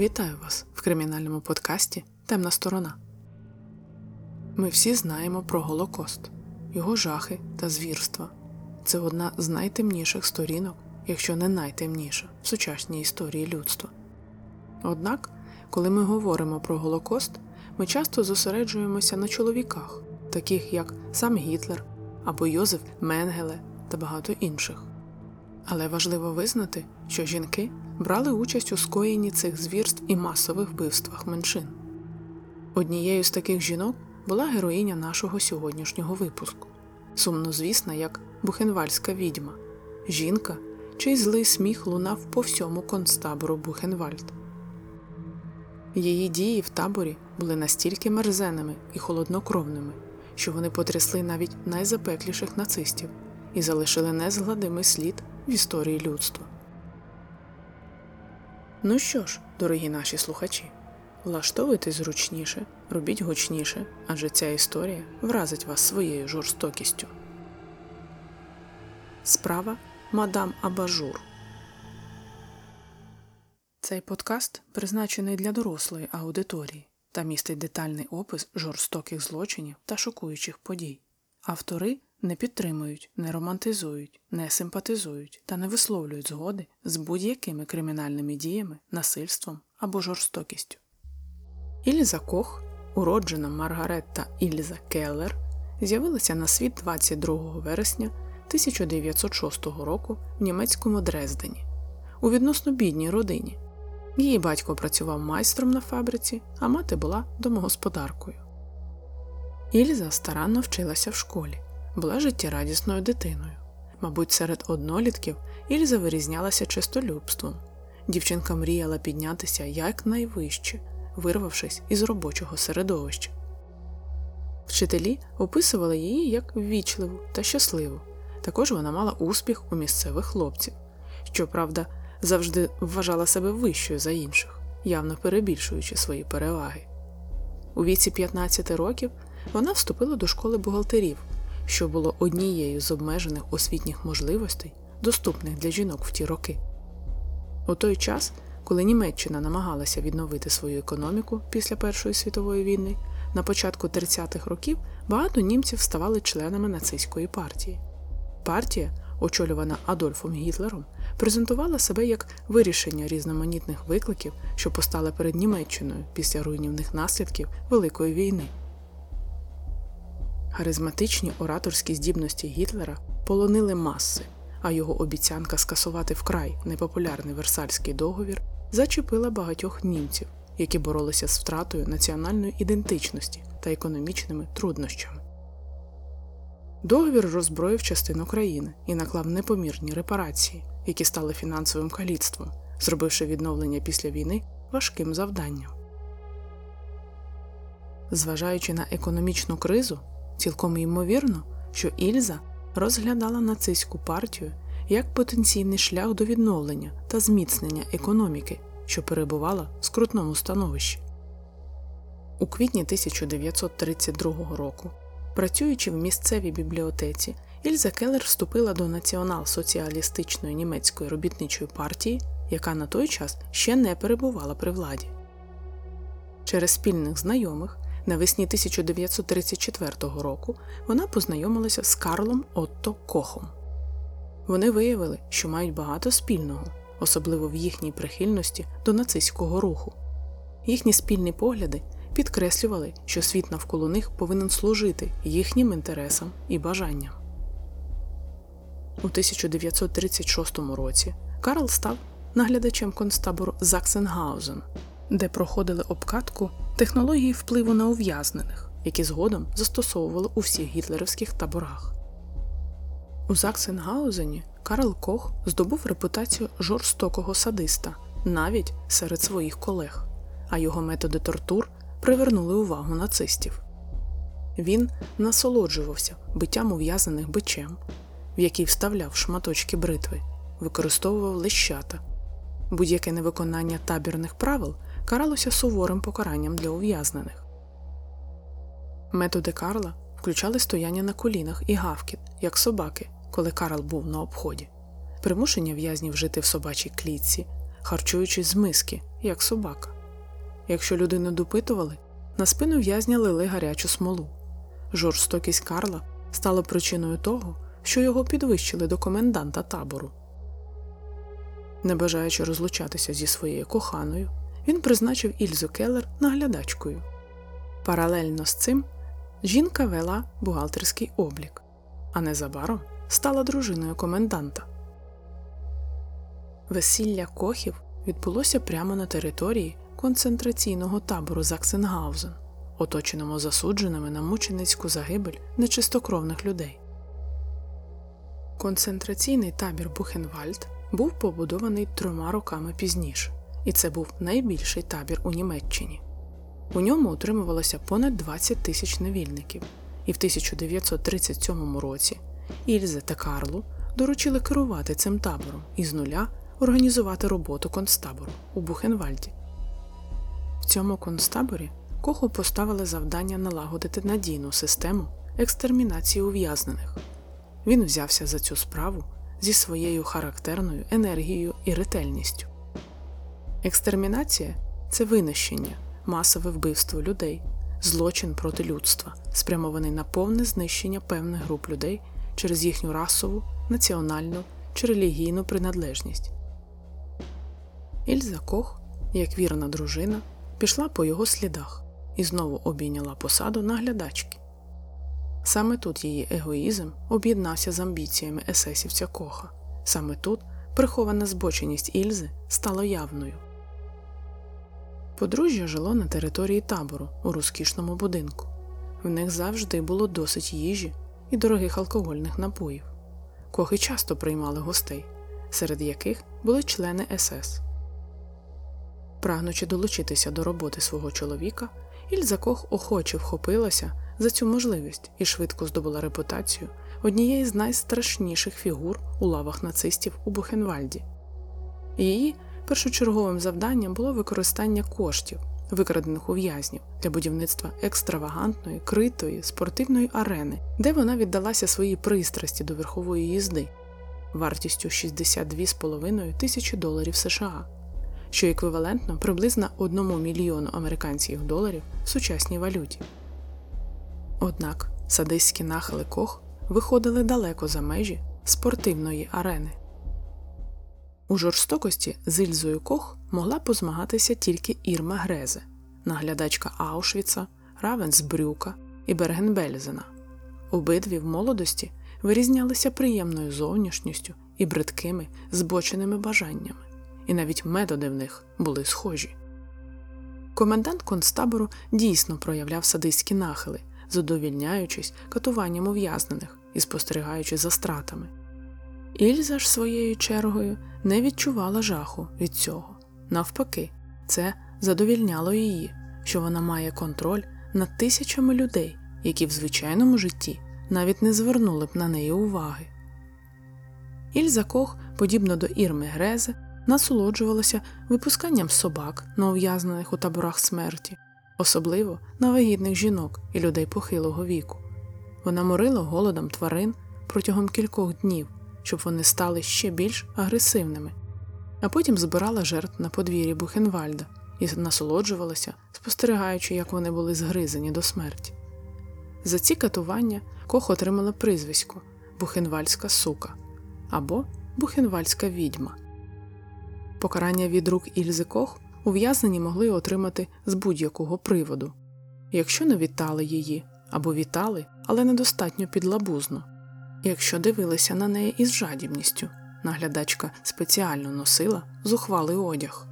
Вітаю вас в кримінальному подкасті Темна сторона. Ми всі знаємо про Голокост, його жахи та звірства. Це одна з найтемніших сторінок, якщо не найтемніша, в сучасній історії людства. Однак, коли ми говоримо про Голокост, ми часто зосереджуємося на чоловіках, таких як сам Гітлер або Йозеф Менгеле та багато інших. Але важливо визнати, що жінки брали участь у скоєнні цих звірств і масових вбивствах меншин. Однією з таких жінок була героїня нашого сьогоднішнього випуску, сумнозвісна як Бухенвальська відьма, жінка, чий злий сміх лунав по всьому концтабору Бухенвальд. Її дії в таборі були настільки мерзенними і холоднокровними, що вони потрясли навіть найзапекліших нацистів і залишили незгладимий слід в історії людства. Ну що ж, дорогі наші слухачі, влаштовуйтесь зручніше, робіть гучніше, адже ця історія вразить вас своєю жорстокістю. Справа Мадам Абажур. Цей подкаст призначений для дорослої аудиторії та містить детальний опис жорстоких злочинів та шокуючих подій. Автори не підтримують, не романтизують, не симпатизують та не висловлюють згоди з будь-якими кримінальними діями, насильством або жорстокістю. Ільза Кох, уроджена Маргаретта Ільза Келлер, з'явилася на світ 22 вересня 1906 року в німецькому Дрездені у відносно бідній родині. Її батько працював майстром на фабриці, а мати була домогосподаркою. Ільза старанно вчилася в школі була життєрадісною дитиною. Мабуть, серед однолітків Ільза вирізнялася чистолюбством. Дівчинка мріяла піднятися якнайвище, вирвавшись із робочого середовища. Вчителі описували її як ввічливу та щасливу. Також вона мала успіх у місцевих хлопців, щоправда, завжди вважала себе вищою за інших, явно перебільшуючи свої переваги. У віці 15 років вона вступила до школи бухгалтерів що було однією з обмежених освітніх можливостей, доступних для жінок в ті роки. У той час, коли Німеччина намагалася відновити свою економіку після Першої світової війни, на початку 30-х років багато німців ставали членами нацистської партії. Партія, очолювана Адольфом Гітлером, презентувала себе як вирішення різноманітних викликів, що постали перед Німеччиною після руйнівних наслідків Великої війни. Харизматичні ораторські здібності Гітлера полонили маси, а його обіцянка скасувати вкрай непопулярний Версальський договір зачепила багатьох німців, які боролися з втратою національної ідентичності та економічними труднощами. Договір роззброїв частину країни і наклав непомірні репарації, які стали фінансовим каліцтвом, зробивши відновлення після війни важким завданням. Зважаючи на економічну кризу, Цілком ймовірно, що Ільза розглядала нацистську партію як потенційний шлях до відновлення та зміцнення економіки, що перебувала в скрутному становищі. У квітні 1932 року, працюючи в місцевій бібліотеці, Ільза Келлер вступила до націонал-соціалістичної німецької робітничої партії, яка на той час ще не перебувала при владі. Через спільних знайомих Навесні 1934 року вона познайомилася з Карлом Отто Кохом. Вони виявили, що мають багато спільного, особливо в їхній прихильності до нацистського руху. Їхні спільні погляди підкреслювали, що світ навколо них повинен служити їхнім інтересам і бажанням. У 1936 році Карл став наглядачем концтабору Заксенгаузен, де проходили обкатку технології впливу на ув'язнених, які згодом застосовували у всіх гітлерівських таборах. У Заксенгаузені Карл Кох здобув репутацію жорстокого садиста навіть серед своїх колег, а його методи тортур привернули увагу нацистів. Він насолоджувався биттям ув'язнених бичем, в який вставляв шматочки бритви, використовував лищата. Будь-яке невиконання табірних правил каралося суворим покаранням для ув'язнених. Методи Карла включали стояння на колінах і гавкіт, як собаки, коли Карл був на обході, примушення в'язнів жити в собачій клітці, харчуючись з миски, як собака. Якщо людину допитували, на спину в'язня лили гарячу смолу. Жорстокість Карла стала причиною того, що його підвищили до коменданта табору. Не бажаючи розлучатися зі своєю коханою, він призначив Ільзу Келлер наглядачкою. Паралельно з цим жінка вела бухгалтерський облік, а незабаром стала дружиною коменданта. Весілля кохів відбулося прямо на території концентраційного табору Заксенгаузен, оточеному засудженими на мученицьку загибель нечистокровних людей. Концентраційний табір Бухенвальд був побудований трьома роками пізніше, і це був найбільший табір у Німеччині. У ньому утримувалося понад 20 тисяч невільників, і в 1937 році Ільзе та Карлу доручили керувати цим табором і з нуля організувати роботу концтабору у Бухенвальді. В цьому концтаборі Коху поставили завдання налагодити надійну систему екстермінації ув'язнених. Він взявся за цю справу зі своєю характерною енергією і ретельністю. Екстермінація це винищення, масове вбивство людей, злочин проти людства, спрямований на повне знищення певних груп людей через їхню расову, національну чи релігійну приналежність. Ільза Кох, як вірна дружина, пішла по його слідах і знову обійняла посаду наглядачки. Саме тут її егоїзм об'єднався з амбіціями есесівця Коха. Саме тут прихована збоченість Ільзи стала явною. Подружжя жило на території табору у розкішному будинку. В них завжди було досить їжі і дорогих алкогольних напоїв. Кохи часто приймали гостей, серед яких були члени СС. Прагнучи долучитися до роботи свого чоловіка, Ільза Кох охоче вхопилася за цю можливість і швидко здобула репутацію однієї з найстрашніших фігур у лавах нацистів у Бухенвальді. Її першочерговим завданням було використання коштів, викрадених у в'язнів для будівництва екстравагантної, критої, спортивної арени, де вона віддалася своїй пристрасті до верхової їзди вартістю 62,5 тисячі доларів США, що еквівалентно приблизно 1 мільйону американських доларів в сучасній валюті. Однак садистські нахили Кох виходили далеко за межі спортивної арени. У жорстокості з Ільзою Кох могла позмагатися тільки Ірма Грезе, наглядачка Аушвіца, Равенсбрюка і Бергенбельзена. Обидві в молодості вирізнялися приємною зовнішністю і бридкими, збоченими бажаннями, і навіть методи в них були схожі. Комендант концтабору дійсно проявляв садистські нахили, задовільняючись катуванням ув'язнених і спостерігаючи за стратами. Ільза ж своєю чергою не відчувала жаху від цього. Навпаки, це задовільняло її, що вона має контроль над тисячами людей, які в звичайному житті навіть не звернули б на неї уваги. Ільза Кох, подібно до Ірми Грезе, насолоджувалася випусканням собак на ув'язнених у таборах смерті, особливо на вагітних жінок і людей похилого віку. Вона морила голодом тварин протягом кількох днів, щоб вони стали ще більш агресивними, а потім збирала жертв на подвір'ї Бухенвальда і насолоджувалася, спостерігаючи, як вони були згризані до смерті. За ці катування Кох отримала прізвисько Бухенвальська сука або Бухенвальська відьма. Покарання від рук Ільзи Кох ув'язнені могли отримати з будь-якого приводу, якщо не вітали її або вітали, але недостатньо підлабузно, якщо дивилися на неї із жадібністю. Наглядачка спеціально носила зухвалий одяг.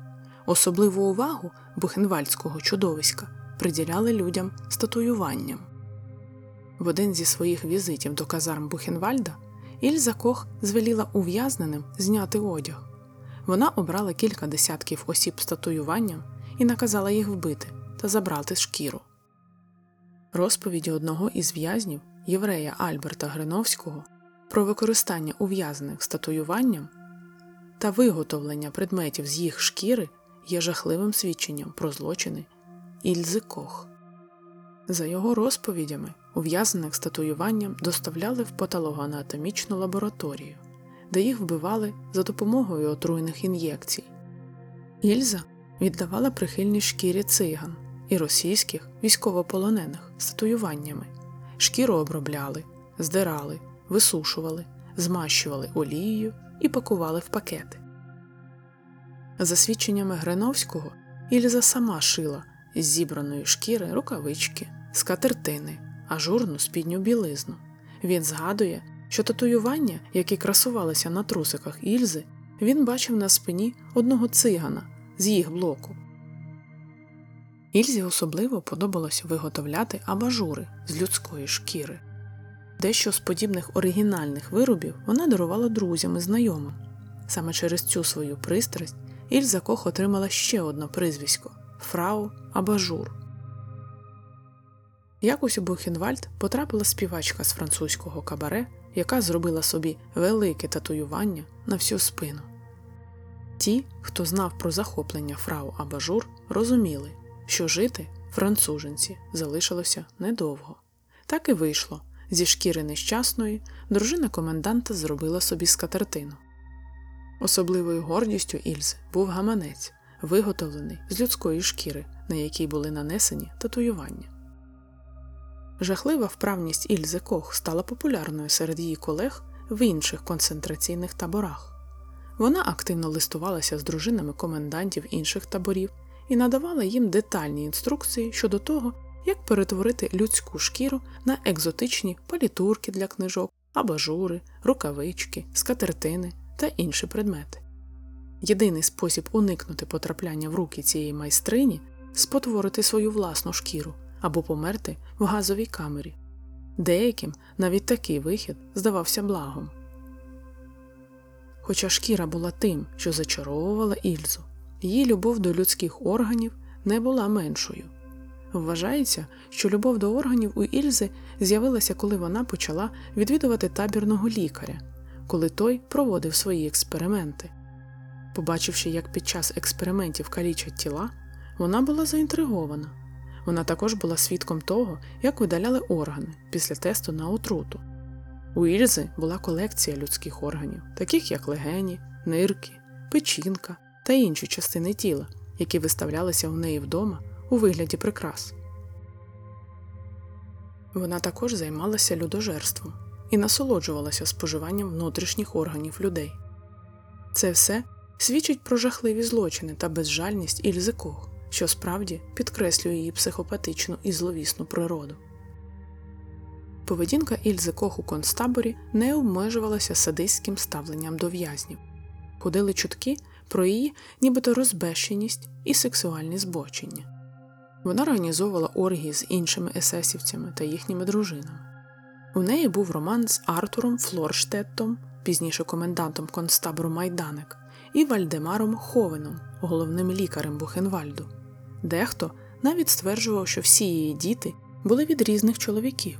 Особливу увагу бухенвальдського чудовиська приділяли людям статуюванням. В один зі своїх візитів до казарм Бухенвальда Ільза Кох звеліла ув'язненим зняти одяг. Вона обрала кілька десятків осіб з татуюванням і наказала їх вбити та забрати шкіру. Розповіді одного із в'язнів, єврея Альберта Гриновського, про використання ув'язнених з татуюванням та виготовлення предметів з їх шкіри є жахливим свідченням про злочини Ільзи Кох. За його розповідями, ув'язнених з татуюванням доставляли в патологоанатомічну лабораторію, де їх вбивали за допомогою отруйних ін'єкцій. Ільза віддавала прихильність шкірі циган і російських військовополонених з татуюваннями. Шкіру обробляли, здирали, висушували, змащували олією і пакували в пакети. За свідченнями Гриновського, Ільза сама шила із зібраної шкіри рукавички, скатертини, ажурну спідню білизну. Він згадує, що татуювання, які красувалися на трусиках Ільзи, він бачив на спині одного цигана з їх блоку. Ільзі особливо подобалося виготовляти абажури з людської шкіри. Дещо з подібних оригінальних виробів вона дарувала друзям і знайомим. Саме через цю свою пристрасть Ільза Кох отримала ще одне прізвисько фрау Абажур. Якось у Бухенвальд потрапила співачка з французького кабаре, яка зробила собі велике татуювання на всю спину. Ті, хто знав про захоплення фрау Абажур, розуміли, що жити француженці залишилося недовго. Так і вийшло зі шкіри нещасної дружина коменданта зробила собі скатертину. Особливою гордістю Ільзи був гаманець, виготовлений з людської шкіри, на якій були нанесені татуювання. Жахлива вправність Ільзи Кох стала популярною серед її колег в інших концентраційних таборах. Вона активно листувалася з дружинами комендантів інших таборів і надавала їм детальні інструкції щодо того, як перетворити людську шкіру на екзотичні палітурки для книжок, абажури, рукавички, скатертини та інші предмети. Єдиний спосіб уникнути потрапляння в руки цієї майстрині спотворити свою власну шкіру або померти в газовій камері. Деяким навіть такий вихід здавався благом. Хоча шкіра була тим, що зачаровувала Ільзу, її любов до людських органів не була меншою. Вважається, що любов до органів у Ільзи з'явилася, коли вона почала відвідувати табірного лікаря, коли той проводив свої експерименти. Побачивши, як під час експериментів калічать тіла, вона була заінтригована. Вона також була свідком того, як видаляли органи після тесту на отруту. У Ільзи була колекція людських органів, таких як легені, нирки, печінка та інші частини тіла, які виставлялися у неї вдома у вигляді прикрас. Вона також займалася людожерством і насолоджувалася споживанням внутрішніх органів людей. Це все свідчить про жахливі злочини та безжальність Ільзи Кох, що справді підкреслює її психопатичну і зловісну природу. Поведінка Ільзи Кох у концтаборі не обмежувалася садистським ставленням до в'язнів, ходили чутки про її нібито розбещеність і сексуальні збочення. Вона організовувала оргії з іншими есесівцями та їхніми дружинами. У неї був роман з Артуром Флорштеттом, пізніше комендантом концтабору Майданик, і Вальдемаром Ховеном, головним лікарем Бухенвальду. Дехто навіть стверджував, що всі її діти були від різних чоловіків.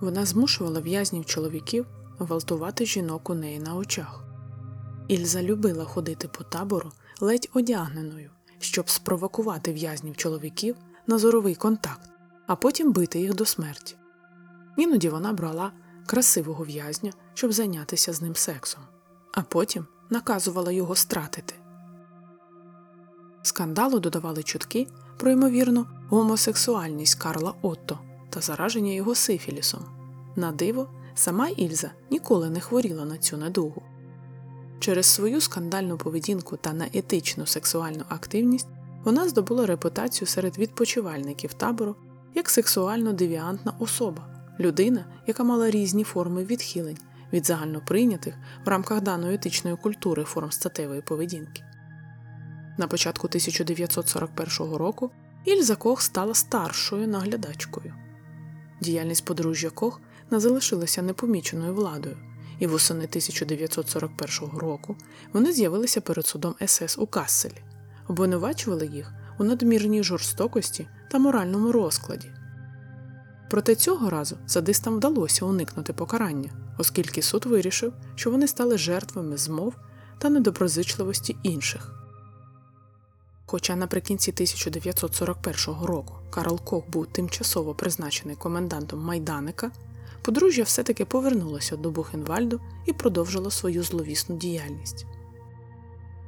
Вона змушувала в'язнів чоловіків гвалтувати жінок у неї на очах. Ільза любила ходити по табору ледь одягненою, щоб спровокувати в'язнів чоловіків на зоровий контакт, а потім бити їх до смерті. Іноді вона брала красивого в'язня, щоб зайнятися з ним сексом, а потім наказувала його стратити. Скандалу додавали чутки про ймовірну гомосексуальність Карла Отто та зараження його сифілісом. На диво, сама Ільза ніколи не хворіла на цю недугу. Через свою скандальну поведінку та неетичну сексуальну активність вона здобула репутацію серед відпочивальників табору як сексуально девіантна особа, людина, яка мала різні форми відхилень від загальноприйнятих в рамках даної етичної культури форм статевої поведінки. На початку 1941 року Ільза Кох стала старшою наглядачкою. Діяльність подружжя Кох не залишилася непоміченою владою, і восени 1941 року вони з'явилися перед судом СС у Касселі, обвинувачували їх у надмірній жорстокості та моральному розкладі. Проте цього разу садистам вдалося уникнути покарання, оскільки суд вирішив, що вони стали жертвами змов та недоброзичливості інших. Хоча наприкінці 1941 року Карл Кох був тимчасово призначений комендантом Майданика, подружжя все-таки повернулося до Бухенвальду і продовжило свою зловісну діяльність.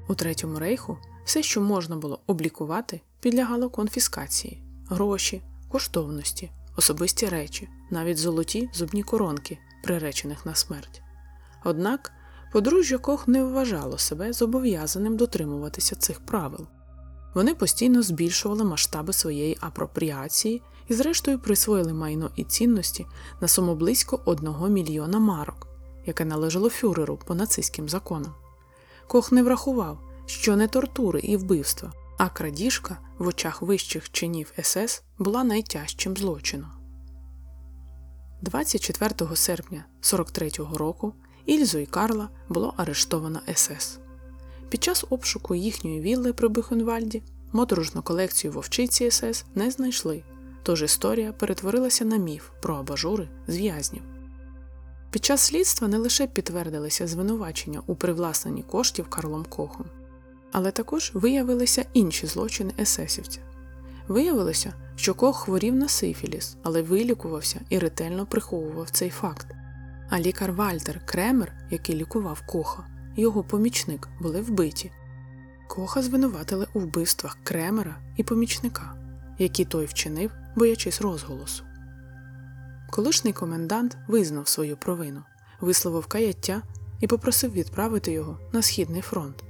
У Третьому рейху все, що можна було облікувати, підлягало конфіскації, гроші, коштовності, особисті речі, навіть золоті зубні коронки, приречених на смерть. Однак подружжя Кох не вважало себе зобов'язаним дотримуватися цих правил. Вони постійно збільшували масштаби своєї апропріації і, зрештою, присвоїли майно і цінності на суму близько одного мільйона марок, яке належало фюреру по нацистським законам. Кох не врахував, що не тортури і вбивства, а крадіжка в очах вищих чинів СС була найтяжчим злочином. 24 серпня 43-го року Ільзу і Карла було арештовано СС. Під час обшуку їхньої вілли при Бухенвальді моторошну колекцію вовчиці СС не знайшли, тож історія перетворилася на міф про абажури з в'язнів. Під час слідства не лише підтвердилися звинувачення у привласненні коштів Карлом Кохом, але також виявилися інші злочини есесівця. Виявилося, що Кох хворів на сифіліс, але вилікувався і ретельно приховував цей факт. А лікар Вальтер Кремер, який лікував Коха, його помічник були вбиті. Коха звинуватили у вбивствах Кремера і помічника, які той вчинив, боячись розголосу. Колишній комендант визнав свою провину, висловив каяття і попросив відправити його на Східний фронт.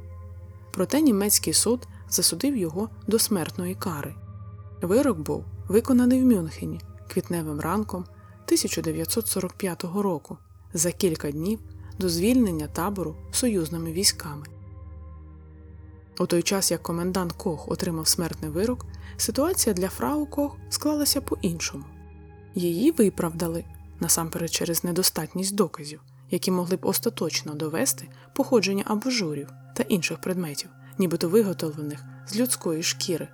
Проте німецький суд засудив його до смертної кари. Вирок був виконаний в Мюнхені квітневим ранком 1945 року за кілька днів до звільнення табору союзними військами. У той час, як комендант Кох отримав смертний вирок, ситуація для Фрау Кох склалася по-іншому. Її виправдали насамперед через недостатність доказів, які могли б остаточно довести походження абажурів та інших предметів, нібито виготовлених з людської шкіри.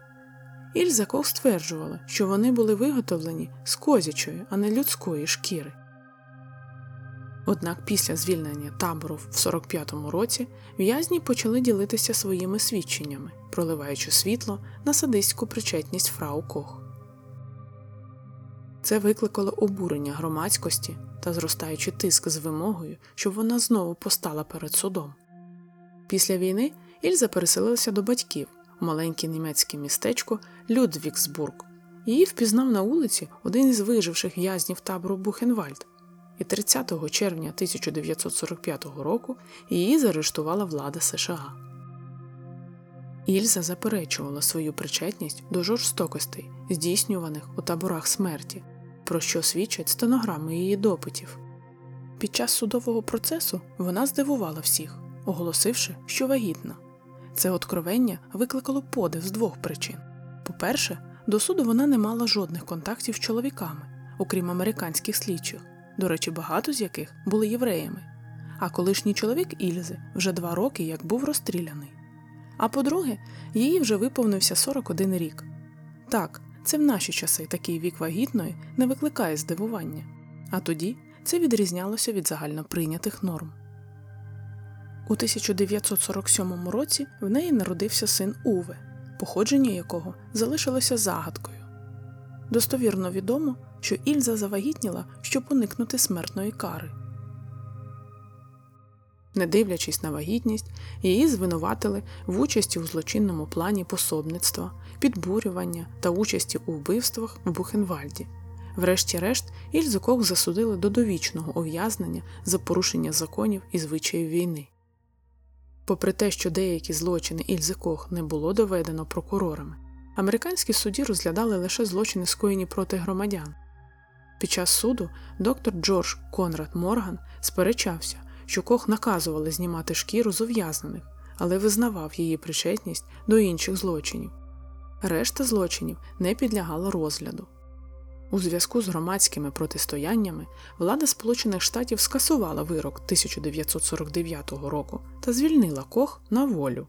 Ільза Кох стверджувала, що вони були виготовлені з козячої, а не людської шкіри. Однак після звільнення табору в 45-му році в'язні почали ділитися своїми свідченнями, проливаючи світло на садистську причетність фрау Кох. Це викликало обурення громадськості та зростаючи тиск з вимогою, щоб вона знову постала перед судом. Після війни Ільза переселилася до батьків у маленьке німецьке містечко Людвіксбург. Її впізнав на вулиці один із виживших в'язнів табору Бухенвальд і 30 червня 1945 року її заарештувала влада США. Ільза заперечувала свою причетність до жорстокостей, здійснюваних у таборах смерті, про що свідчать стенограми її допитів. Під час судового процесу вона здивувала всіх, оголосивши, що вагітна. Це откровення викликало подив з двох причин: по-перше, до суду вона не мала жодних контактів з чоловіками, окрім американських слідчих, до речі, багато з яких були євреями, а колишній чоловік Ільзи вже два роки як був розстріляний. А по-друге, їй вже виповнився 41 рік. Так, це в наші часи такий вік вагітної не викликає здивування, а тоді це відрізнялося від загальноприйнятих норм. У 1947 році в неї народився син Уве, походження якого залишилося загадкою. Достовірно відомо, що Ільза завагітніла, щоб уникнути смертної кари. Не дивлячись на вагітність, її звинуватили в участі у злочинному плані пособництва, підбурювання та участі у вбивствах в Бухенвальді. Врешті-решт, Ільзу Кох засудили до довічного ув'язнення за порушення законів і звичаїв війни. Попри те, що деякі злочини Ільзи Кох не було доведено прокурорами, американські судді розглядали лише злочини, скоєні проти громадян. Під час суду доктор Джордж Конрад Морган сперечався, що Кох наказували знімати шкіру з ув'язнених, але визнавав її причетність до інших злочинів. Решта злочинів не підлягала розгляду. У зв'язку з громадськими протистояннями влада Сполучених Штатів скасувала вирок 1949 року та звільнила Кох на волю.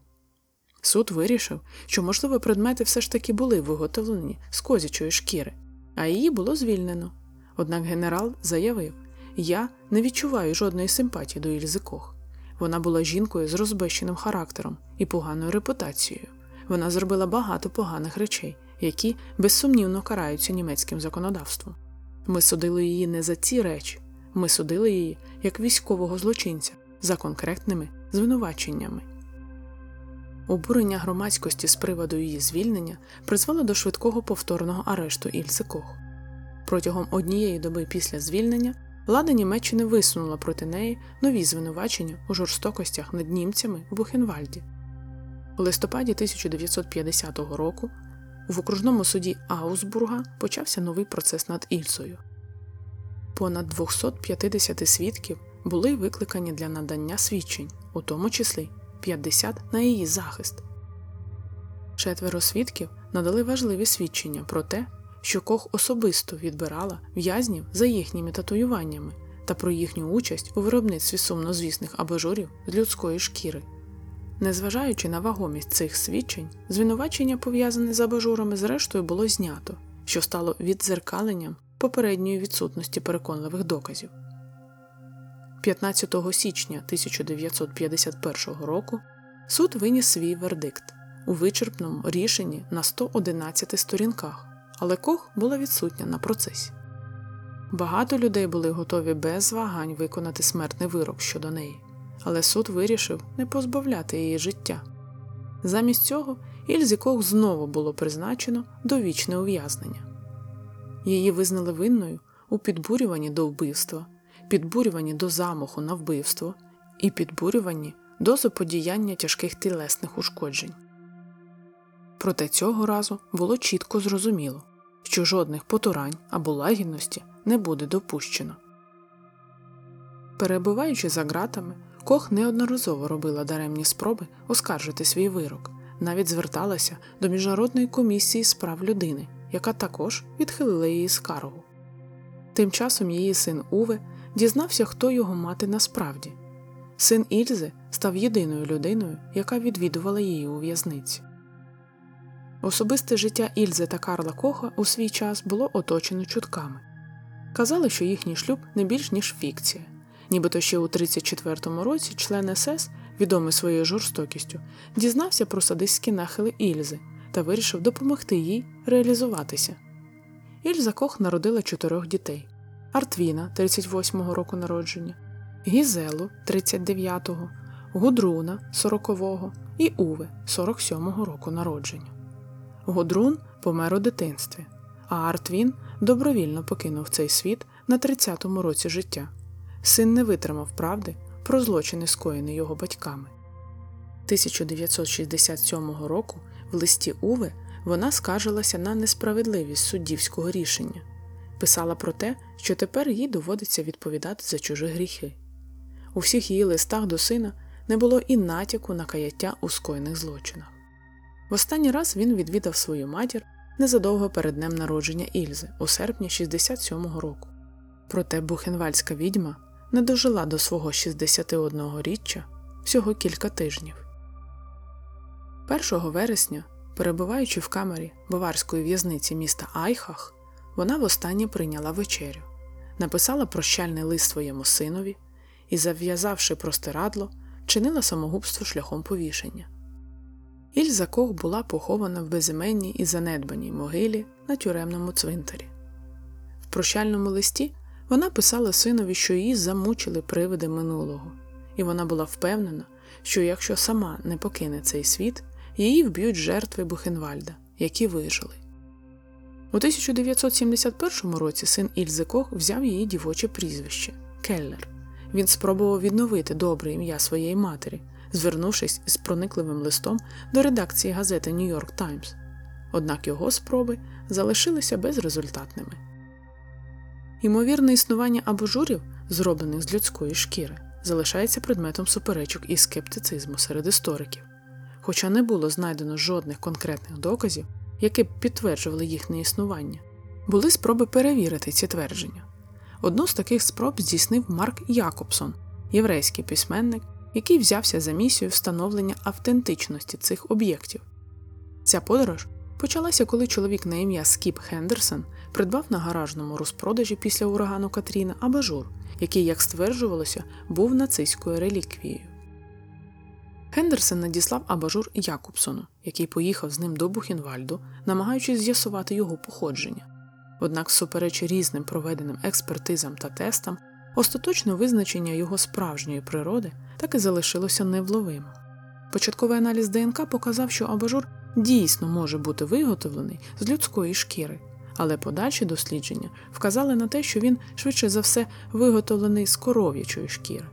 Суд вирішив, що, можливо, предмети все ж таки були виготовлені з козячої шкіри, а її було звільнено. Однак генерал заявив: Я не відчуваю жодної симпатії до Ільзи Кох. Вона була жінкою з розбещеним характером і поганою репутацією. Вона зробила багато поганих речей, які безсумнівно караються німецьким законодавством. Ми судили її не за ці речі, ми судили її як військового злочинця за конкретними звинуваченнями. Обурення громадськості з приводу її звільнення призвело до швидкого повторного арешту Ільси Кох. Протягом однієї доби після звільнення влада Німеччини висунула проти неї нові звинувачення у жорстокостях над німцями в Бухенвальді. У листопаді 1950 року в окружному суді Аусбурга почався новий процес над Ільсою. Понад 250 свідків були викликані для надання свідчень, у тому числі 50 на її захист. Четверо свідків надали важливі свідчення про те, що Кох особисто відбирала в'язнів за їхніми татуюваннями та про їхню участь у виробництві сумнозвісних абажурів з людської шкіри. Незважаючи на вагомість цих свідчень, звинувачення, пов'язане з абажурами, зрештою було знято, що стало віддзеркаленням попередньої відсутності переконливих доказів. 15 січня 1951 року суд виніс свій вердикт у вичерпному рішенні на 111 сторінках, але Кох була відсутня на процесі. Багато людей були готові без вагань виконати смертний вирок щодо неї, але суд вирішив не позбавляти її життя. Замість цього Ільзі Кох знову було призначено довічне ув'язнення. Її визнали винною у підбурюванні до вбивства підбурювані до замаху на вбивство і підбурювані до заподіяння тяжких тілесних ушкоджень. Проте цього разу було чітко зрозуміло, що жодних потурань або лагідності не буде допущено. Перебуваючи за ґратами, Кох неодноразово робила даремні спроби оскаржити свій вирок, навіть зверталася до Міжнародної комісії з прав людини, яка також відхилила її скаргу. Тим часом її син Уве дізнався, хто його мати насправді. Син Ільзи став єдиною людиною, яка відвідувала її у в'язниці. Особисте життя Ільзи та Карла Коха у свій час було оточено чутками. Казали, що їхній шлюб не більш ніж фікція, нібито ще у 34-му році член СС, відомий своєю жорстокістю, дізнався про садистські нахили Ільзи та вирішив допомогти їй реалізуватися. Ільза Кох народила чотирьох дітей Артвіна 38-го року народження, Гізелу 39-го, Гудруна 40-го і Уве 47-го року народження. Гудрун помер у дитинстві, а Артвін добровільно покинув цей світ на 30-му році життя. Син не витримав правди про злочини, скоєні його батьками. 1967 року в листі Уве вона скаржилася на несправедливість суддівського рішення писала про те, що тепер їй доводиться відповідати за чужі гріхи. У всіх її листах до сина не було і натяку на каяття у скоєних злочинах. В останній раз він відвідав свою матір незадовго перед днем народження Ільзи у серпні 67-го року. Проте бухенвальська відьма не дожила до свого 61-річчя всього кілька тижнів. 1 вересня, перебуваючи в камері баварської в'язниці міста Айхах, вона востаннє прийняла вечерю, написала прощальний лист своєму синові і, зав'язавши простирадло, чинила самогубство шляхом повішення. Ільза Кох була похована в безіменній і занедбаній могилі на тюремному цвинтарі. В прощальному листі вона писала синові, що її замучили привиди минулого, і вона була впевнена, що якщо сама не покине цей світ, її вб'ють жертви Бухенвальда, які вижили. У 1971 році син Ільзи Кох взяв її дівоче прізвище Келлер. Він спробував відновити добре ім'я своєї матері, звернувшись із проникливим листом до редакції газети Нью-Йорк Таймс. Однак його спроби залишилися безрезультатними. Ймовірне існування абожурів, зроблених з людської шкіри, залишається предметом суперечок і скептицизму серед істориків. Хоча не було знайдено жодних конкретних доказів які б підтверджували їхнє існування, були спроби перевірити ці твердження. Одну з таких спроб здійснив Марк Якобсон, єврейський письменник, який взявся за місію встановлення автентичності цих об'єктів. Ця подорож почалася, коли чоловік на ім'я Скіп Хендерсон придбав на гаражному розпродажі після урагану Катріна абажур, який, як стверджувалося, був нацистською реліквією. Хендерсен надіслав абажур Якубсону, який поїхав з ним до Бухенвальду, намагаючись з'ясувати його походження. Однак, всупереч різним проведеним експертизам та тестам, остаточне визначення його справжньої природи так і залишилося невловимо. Початковий аналіз ДНК показав, що абажур дійсно може бути виготовлений з людської шкіри, але подальші дослідження вказали на те, що він швидше за все виготовлений з коров'ячої шкіри.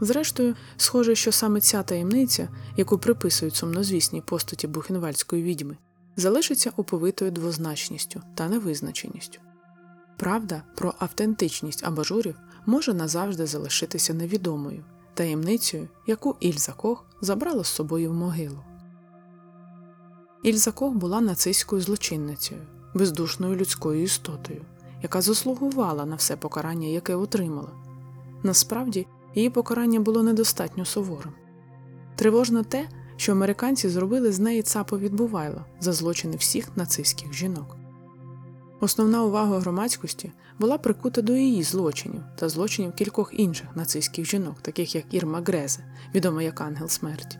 Зрештою, схоже, що саме ця таємниця, яку приписують сумнозвісній постаті бухенвальської відьми, залишиться оповитою двозначністю та невизначеністю. Правда про автентичність абажурів може назавжди залишитися невідомою таємницею, яку Ільза Кох забрала з собою в могилу. Ільза Кох була нацистською злочинницею, бездушною людською істотою, яка заслугувала на все покарання, яке отримала. Насправді, її покарання було недостатньо суворим. Тривожно те, що американці зробили з неї цапо відбувайла за злочини всіх нацистських жінок. Основна увага громадськості була прикута до її злочинів та злочинів кількох інших нацистських жінок, таких як Ірма Грезе, відома як Ангел смерті.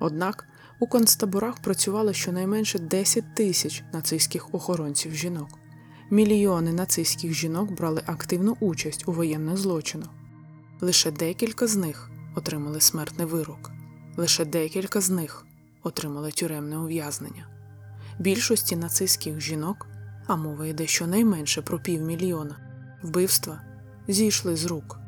Однак у концтаборах працювало щонайменше 10 тисяч нацистських охоронців жінок. Мільйони нацистських жінок брали активну участь у воєнних злочинах. Лише декілька з них отримали смертний вирок, лише декілька з них отримали тюремне ув'язнення. Більшості нацистських жінок, а мова йде щонайменше про півмільйона, вбивства зійшли з рук.